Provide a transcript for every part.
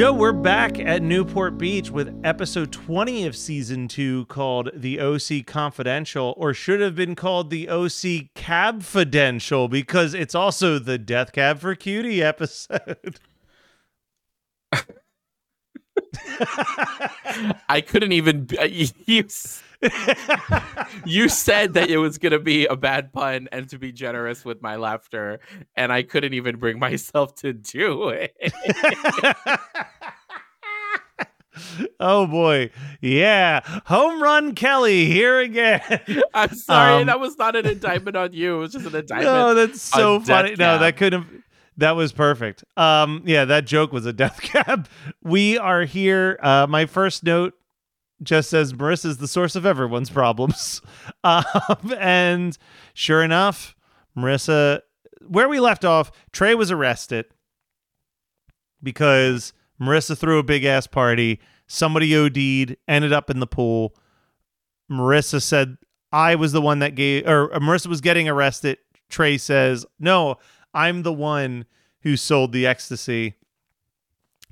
Joe, we're back at Newport Beach with episode 20 of season two called The OC Confidential, or should have been called The OC Cabfidential because it's also the Death Cab for Cutie episode. I couldn't even. uh, You, you said that it was going to be a bad pun and to be generous with my laughter, and I couldn't even bring myself to do it. oh boy. Yeah. Home run Kelly here again. I'm sorry, Um, that was not an indictment on you. It was just an indictment. No, that's so funny. No, that could have. That was perfect. Um, yeah, that joke was a death cab. We are here. Uh, my first note just says Marissa is the source of everyone's problems. Um, and sure enough, Marissa, where we left off, Trey was arrested because Marissa threw a big ass party. Somebody OD'd, ended up in the pool. Marissa said, I was the one that gave, or uh, Marissa was getting arrested. Trey says, No, I'm the one who sold the ecstasy.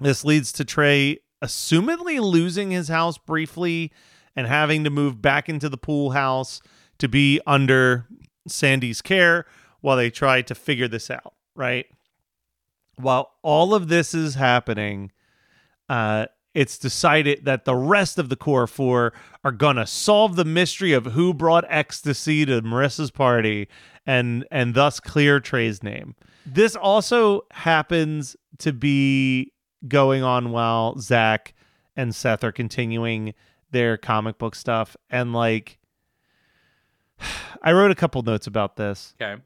This leads to Trey assumedly losing his house briefly and having to move back into the pool house to be under Sandy's care while they try to figure this out, right? While all of this is happening, uh, it's decided that the rest of the core four are gonna solve the mystery of who brought ecstasy to Marissa's party and and thus clear Trey's name. This also happens to be going on while Zach and Seth are continuing their comic book stuff. And like I wrote a couple notes about this. Okay.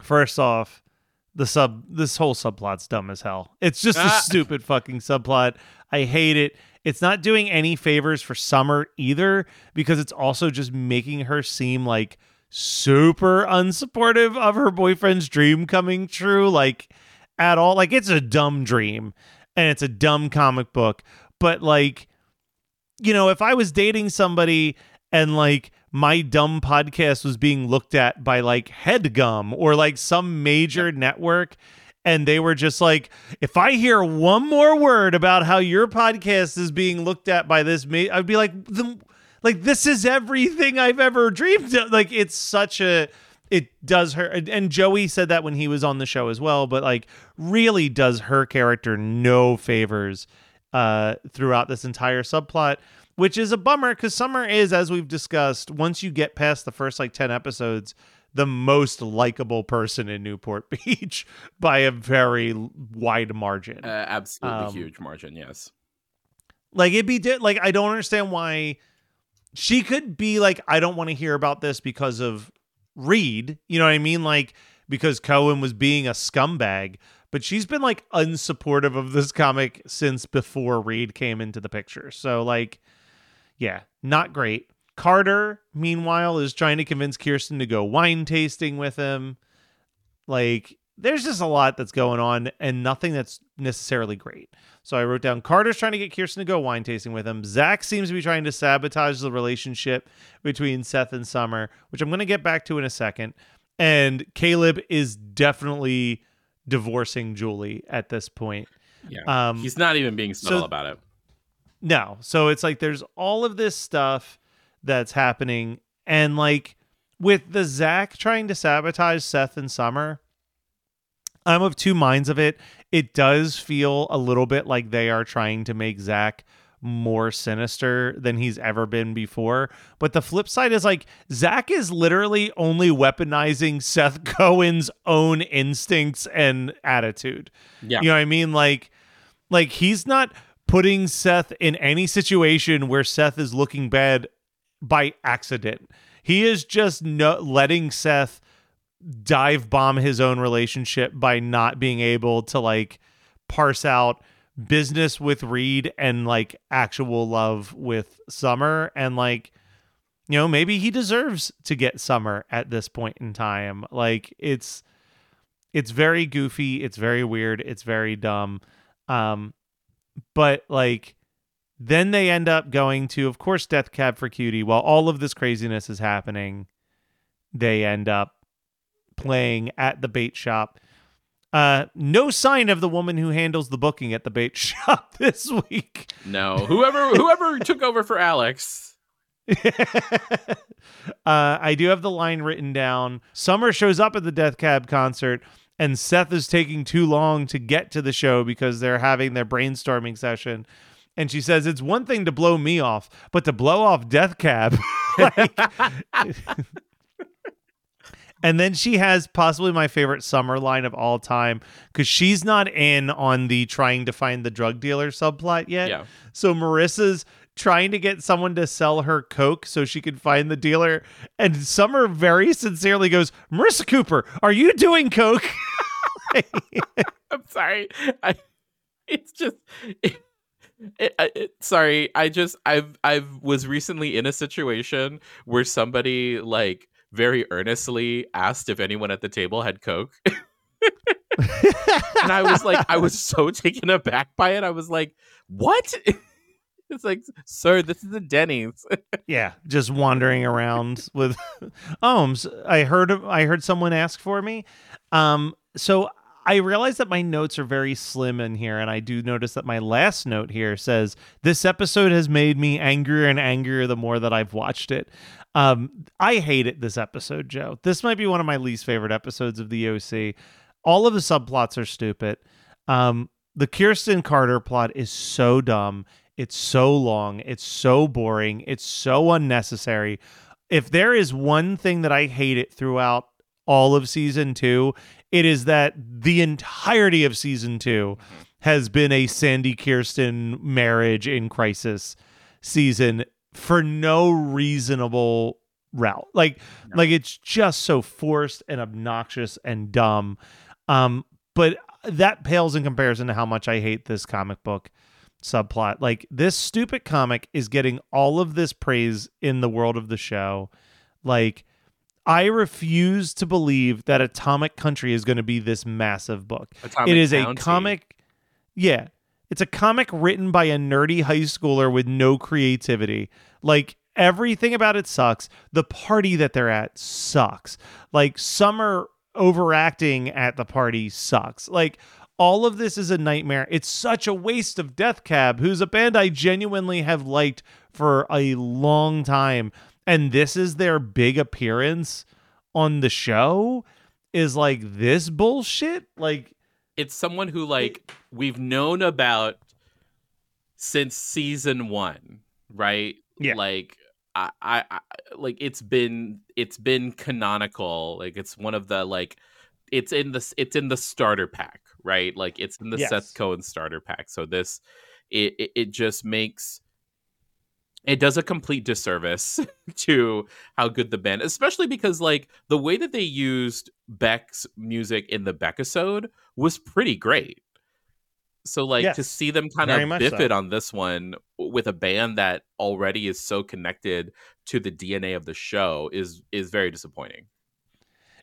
First off, the sub this whole subplot's dumb as hell. It's just a Ah. stupid fucking subplot. I hate it. It's not doing any favors for Summer either because it's also just making her seem like super unsupportive of her boyfriend's dream coming true like at all. Like it's a dumb dream and it's a dumb comic book, but like you know, if I was dating somebody and like my dumb podcast was being looked at by like Headgum or like some major network and they were just like if I hear one more word about how your podcast is being looked at by this ma- I'd be like the, like this is everything I've ever dreamed of. Like it's such a it does her and Joey said that when he was on the show as well but like really does her character no favors uh throughout this entire subplot which is a bummer because Summer is as we've discussed once you get past the first like 10 episodes the most likable person in Newport Beach by a very wide margin Uh, absolutely Um, huge margin, yes. like it'd be di- like I don't understand why she could be like I don't want to hear about this because of Reed. You know what I mean? Like because Cohen was being a scumbag, but she's been like unsupportive of this comic since before Reed came into the picture. So like yeah, not great. Carter meanwhile is trying to convince Kirsten to go wine tasting with him. Like there's just a lot that's going on and nothing that's necessarily great. So I wrote down Carter's trying to get Kirsten to go wine tasting with him. Zach seems to be trying to sabotage the relationship between Seth and Summer, which I'm going to get back to in a second. And Caleb is definitely divorcing Julie at this point. Yeah. Um, He's not even being subtle so, about it. No. So it's like there's all of this stuff that's happening. And like with the Zach trying to sabotage Seth and Summer, I'm of two minds of it. It does feel a little bit like they are trying to make Zach more sinister than he's ever been before. But the flip side is like Zach is literally only weaponizing Seth Cohen's own instincts and attitude. Yeah. You know what I mean? Like, like he's not putting Seth in any situation where Seth is looking bad by accident. He is just no- letting Seth dive bomb his own relationship by not being able to like parse out business with Reed and like actual love with Summer. And like you know maybe he deserves to get Summer at this point in time. Like it's it's very goofy. It's very weird. It's very dumb. Um but like then they end up going to of course Death Cab for Cutie while all of this craziness is happening they end up playing at the bait shop. Uh, no sign of the woman who handles the booking at the bait shop this week. No, whoever whoever took over for Alex. uh, I do have the line written down. Summer shows up at the Death Cab concert, and Seth is taking too long to get to the show because they're having their brainstorming session. And she says it's one thing to blow me off, but to blow off Death Cab, like, and then she has possibly my favorite summer line of all time because she's not in on the trying to find the drug dealer subplot yet. Yeah. So Marissa's trying to get someone to sell her coke so she can find the dealer. And Summer very sincerely goes, Marissa Cooper, are you doing coke? I'm sorry. I, it's just. It, it, it, sorry, I just I've I've was recently in a situation where somebody like very earnestly asked if anyone at the table had Coke. and I was like, I was so taken aback by it. I was like, what? it's like, sir, this is the Denny's. yeah, just wandering around with. Oh, I heard I heard someone ask for me. Um, so I realize that my notes are very slim in here, and I do notice that my last note here says this episode has made me angrier and angrier the more that I've watched it. Um, I hate it this episode, Joe. This might be one of my least favorite episodes of the OC. All of the subplots are stupid. Um, the Kirsten Carter plot is so dumb. It's so long. It's so boring. It's so unnecessary. If there is one thing that I hate it throughout all of season two, it is that the entirety of season 2 mm-hmm. has been a Sandy Kirsten marriage in crisis season for no reasonable route. Like no. like it's just so forced and obnoxious and dumb. Um but that pales in comparison to how much I hate this comic book subplot. Like this stupid comic is getting all of this praise in the world of the show. Like I refuse to believe that Atomic Country is going to be this massive book. Atomic it is County. a comic. Yeah. It's a comic written by a nerdy high schooler with no creativity. Like everything about it sucks. The party that they're at sucks. Like summer overacting at the party sucks. Like all of this is a nightmare. It's such a waste of Death Cab, who's a band I genuinely have liked for a long time. And this is their big appearance on the show is like this bullshit? Like it's someone who like we've known about since season 1 right? Yeah. Like I, I, I like it's been it's been canonical. Like it's one of the like it's in the it's in the starter pack right like it's in the yes. Seth Cohen starter pack so this it, it, it just makes it does a complete disservice to how good the band especially because like the way that they used beck's music in the Beck episode was pretty great so like yes, to see them kind of biff so. it on this one with a band that already is so connected to the dna of the show is is very disappointing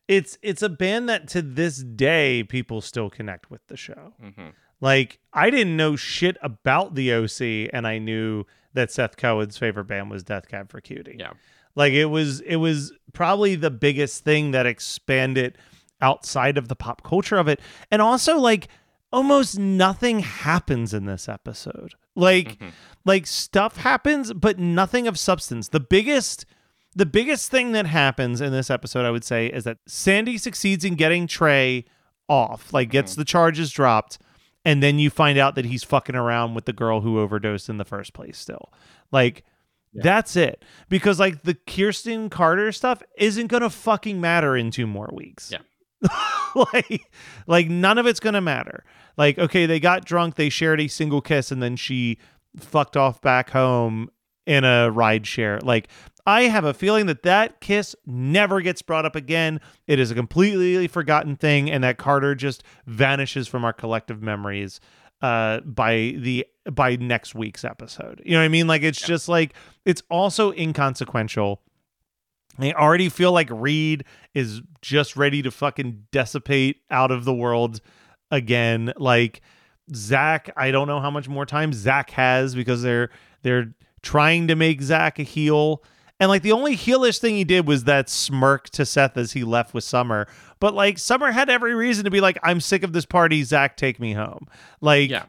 it's it's a band that to this day people still connect with the show. Mhm. Like I didn't know shit about the OC, and I knew that Seth Cohen's favorite band was Death Cab for Cutie. Yeah. like it was it was probably the biggest thing that expanded outside of the pop culture of it, and also like almost nothing happens in this episode. Like Mhm. like stuff happens, but nothing of substance. The biggest the biggest thing that happens in this episode, I would say, is that Sandy succeeds in getting Trey off, like gets mm-hmm. the charges dropped, and then you find out that he's fucking around with the girl who overdosed in the first place still. Like Yeah. that's it. Because like the Kirsten Carter stuff isn't gonna fucking matter in two more weeks. Yeah. like like none of it's gonna matter. Like, okay, they got drunk, they shared a single kiss, and then she fucked off back home in a ride share. Like, I have a feeling that that kiss never gets brought up again. It is a completely forgotten thing, and that Carter just vanishes from our collective memories uh by the by next week's episode. You know what I mean? Like it's just like it's also inconsequential. I already feel like Reed is just ready to fucking dissipate out of the world again. Like Zach, I don't know how much more time Zach has because they're they're trying to make Zach a heel. And like the only heelish thing he did was that smirk to Seth as he left with Summer. But like Summer had every reason to be like, I'm sick of this party. Zach, take me home. Like Yeah.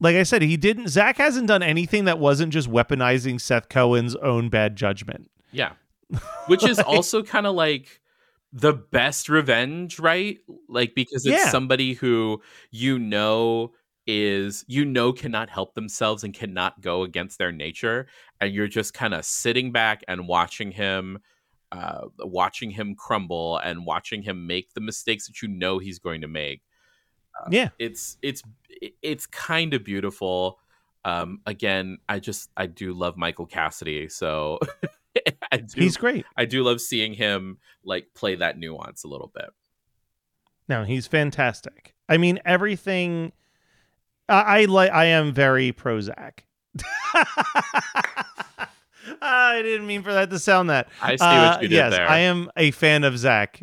like I said, he didn't Zach hasn't done anything that wasn't just weaponizing Seth Cohen's own bad judgment. Yeah. Which is also kind of like the best revenge, right? Like because it's Yeah. somebody who you know is you know cannot help themselves and cannot go against their nature and you're just kind of sitting back and watching him uh watching him crumble and watching him make the mistakes that you know he's going to make yeah. it's it's it's kind of beautiful um again i just i do love michael cassidy so i do He's great. i do love seeing him like play that nuance a little bit No, he's fantastic. I mean, everything. I, I like. I am very pro Zach. I didn't mean for that to sound that. i see Uh, what you did yes, there I am a fan of Zach.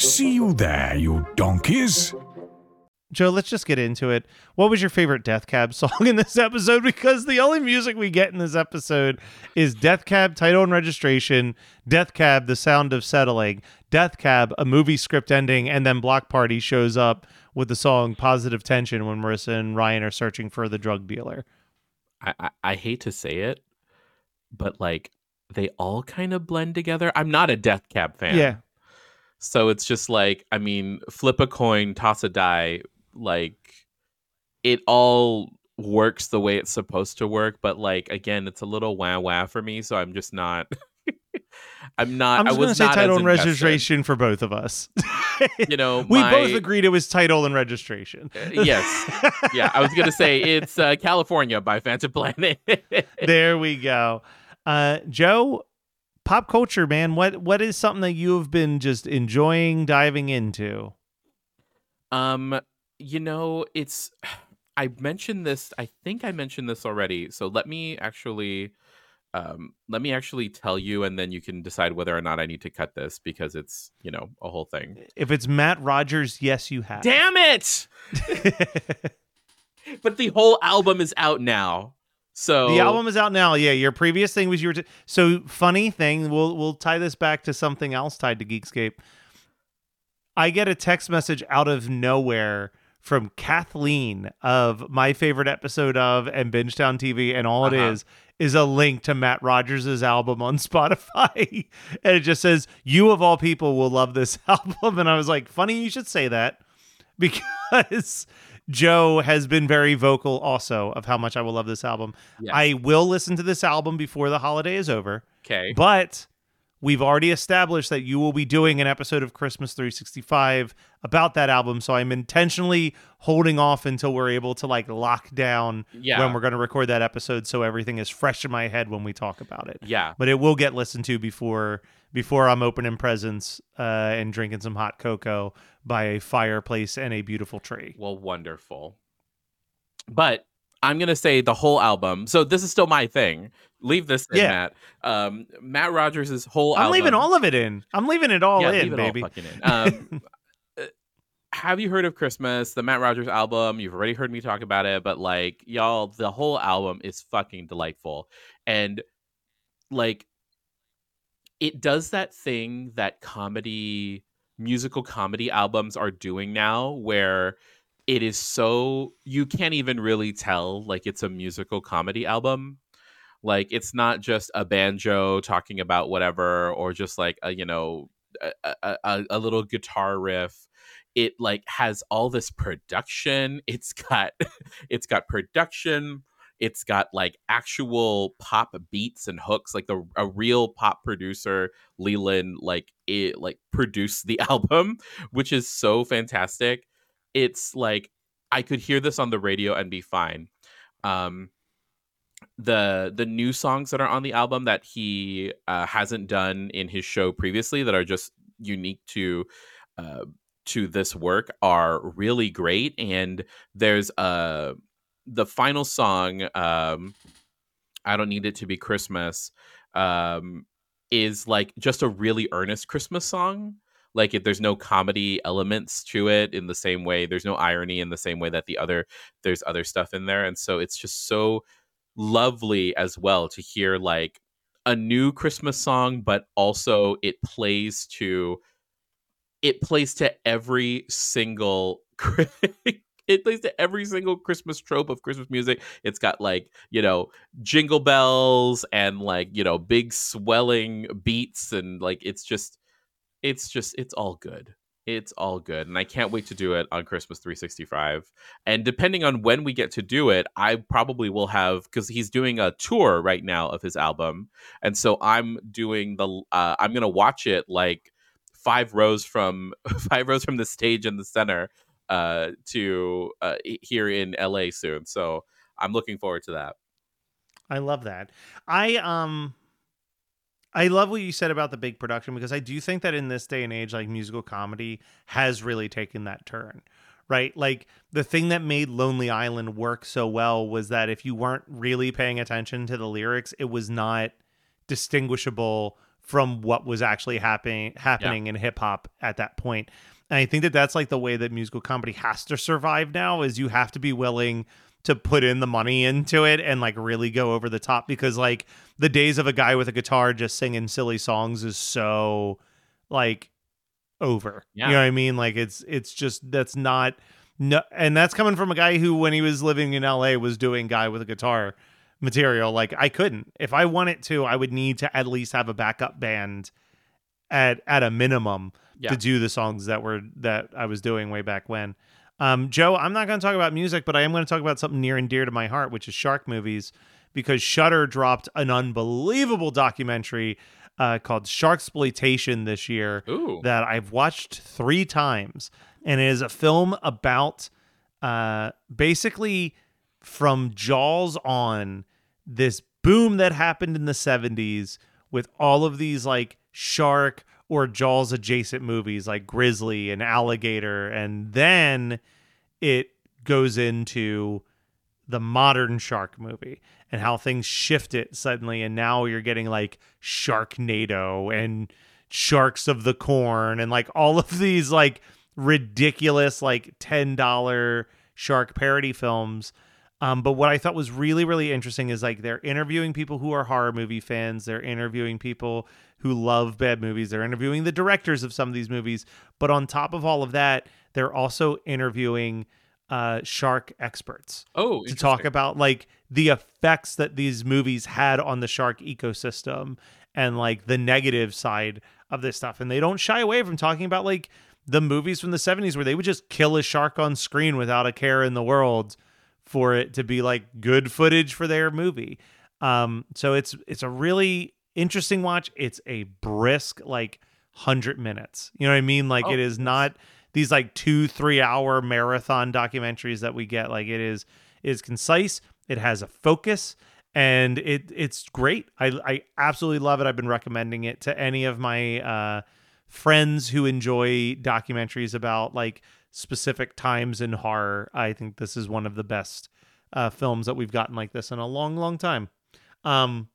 See you there, you donkeys. Joe, let's just get into it. What was your favorite Death Cab song in this episode? Because the only music we get in this episode is Death Cab title and registration, Death Cab the sound of settling, Death Cab a movie script ending, and then Bloc Party shows up with the song Positive Tension when Marissa and Ryan are searching for the drug dealer. I, I i hate to say it but like they all kind of blend together i'm not a death cab fan Yeah. So it's just like, I mean, flip a coin, toss a die, like it all works the way it's supposed to work. But like again, it's a little wah wah for me. So I'm just not. I'm not. I'm just I going to say title and registration for both of us. You know, we my- both agreed it was title and registration. Uh, yes. Yeah, I was gonna say it's uh, California by Phantom Planet. there we go. Uh, Joe, pop culture, man. What what is something that you have been just enjoying diving into? Um, you know, it's I mentioned this, I think I mentioned this already. So let me actually um let me actually tell you and then you can decide whether or not I need to cut this because it's, you know, a whole thing. If it's Matt Rogers, yes, you have. Damn it. but the whole album is out now. So The album is out now. Yeah, your previous thing was your. T- so funny thing. We'll we'll tie this back to something else tied to Geekscape. I get a text message out of nowhere from Kathleen of my favorite episode of and Bingetown TV, and all it Uh-huh. is is a link to Matt Rogers' album on Spotify, and it just says, "You of all people will love this album." And I was like, "Funny you should say that," because Joe has been very vocal also of how much I will love this album. Yes. I will listen to this album before the holiday is over, okay. but we've already established that you will be doing an episode of Christmas 365 about that album. So I'm intentionally holding off until we're able to like lock down Yeah. when we're going to record that episode so everything is fresh in my head when we talk about it. Yeah. But it will get listened to before before I'm opening presents uh, and drinking some hot cocoa by a fireplace and a beautiful tree. Well, wonderful. But I'm gonna say the whole album. So this is still my thing. Leave this in, Yeah. Matt. Um, Matt Rogers' whole album. I'm album. leaving all of it in. I'm leaving it all yeah, in, it baby. all fucking in. Um, uh, have you heard of Christmas, the Matt Rogers album? You've already heard me talk about it, but like, y'all, the whole album is fucking delightful, and like, it does that thing that comedy, musical comedy albums are doing now, where it is so you can't even really tell like it's a musical comedy album. Like it's not just a banjo talking about whatever or just like a you know a, a, a- little guitar riff. It like has all this production. It's got it's got production it's got like actual pop beats and hooks like the a real pop producer leland like it like produced the album which is so fantastic. It's like i could hear this on the radio and be fine. Um the the new songs that are on the album that he uh, hasn't done in his show previously that are just unique to uh, to this work are really great and there's uh the final song um i don't need it to be christmas um is like just a really earnest christmas song. Like if there's no comedy elements to it in the same way there's no irony in the same way that the other there's other stuff in there. And so it's just so lovely as well to hear like a new christmas song but also it plays to it plays to every single it plays to every single christmas trope of christmas music. It's got like you know jingle bells and like you know big swelling beats and like it's just it's just it's all good. It's all good and i can't wait to do it on christmas 365 and depending on when we get to do it i probably will have because he's doing a tour right now of his album and so i'm doing the uh, i'm gonna watch it like five rows from five rows from the stage in the center uh to uh here in la soon so i'm looking forward to that I love that. I um I love what you said about the big production because I do think that in this day and age like musical comedy has really taken that turn. Right? Like the thing that made Lonely Island work so well was that if you weren't really paying attention to the lyrics, it was not distinguishable from what was actually happening happening in hip hop at that point. And I think that that's like the way that musical comedy has to survive now is you have to be willing to put in the money into it and like really go over the top because like the days of a guy with a guitar just singing silly songs is so like over. Yeah. You know what I mean? Like it's it's just that's not no and that's coming from a guy who when he was living in LA was doing guy with a guitar material like I couldn't. If I wanted to, I would need to at least have a backup band at at a minimum Yeah. to do the songs that were that I was doing way back when. Um, Joe, I'm not going to talk about music, but I am going to talk about something near and dear to my heart, which is shark movies, because Shudder dropped an unbelievable documentary uh, called Shark Exploitation this year Ooh. that I've watched three times, and it is a film about uh, basically from Jaws on this boom that happened in the 70s with all of these like shark or Jaws adjacent movies like Grizzly and Alligator. And then it goes into the modern shark movie and how things shift it suddenly. And now you're getting like Sharknado and Sharks of the Corn and like all of these like ridiculous like $10 shark parody films. Um, but what I thought was really, really interesting is like they're interviewing people who are horror movie fans. They're interviewing people who love bad movies. They're interviewing the directors of some of these movies. But on top of all of that, they're also interviewing uh, shark experts Oh, to talk about like the effects that these movies had on the shark ecosystem and like the negative side of this stuff. And they don't shy away from talking about like the movies from the 70s where they would just kill a shark on screen without a care in the world for it to be like good footage for their movie. Um, so it's it's a really interesting watch. It's a brisk like hundred minutes. You know what I mean? Like Oh, it is not these like two three hour marathon documentaries that we get. Like it is it is concise. It has a focus and it it's great. I I absolutely love it. I've been recommending it to any of my uh, friends who enjoy documentaries about like specific times in horror. I think this is one of the best uh, films that we've gotten like this in a long, long time. Um,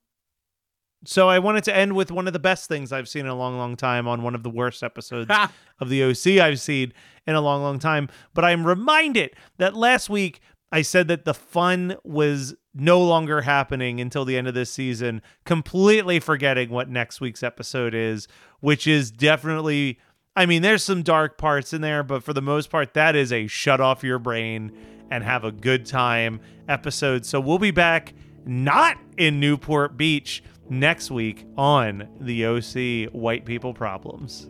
so I wanted to end with one of the best things I've seen in a long, long time on one of the worst episodes of the OC I've seen in a long, long time. But I'm reminded that last week I said that the fun was no longer happening until the end of this season, completely forgetting what next week's episode is, which is definitely. I mean, there's some dark parts in there, but for the most part, that is a shut off your brain and have a good time episode. So we'll be back not in Newport Beach next week on the OC White People Problems.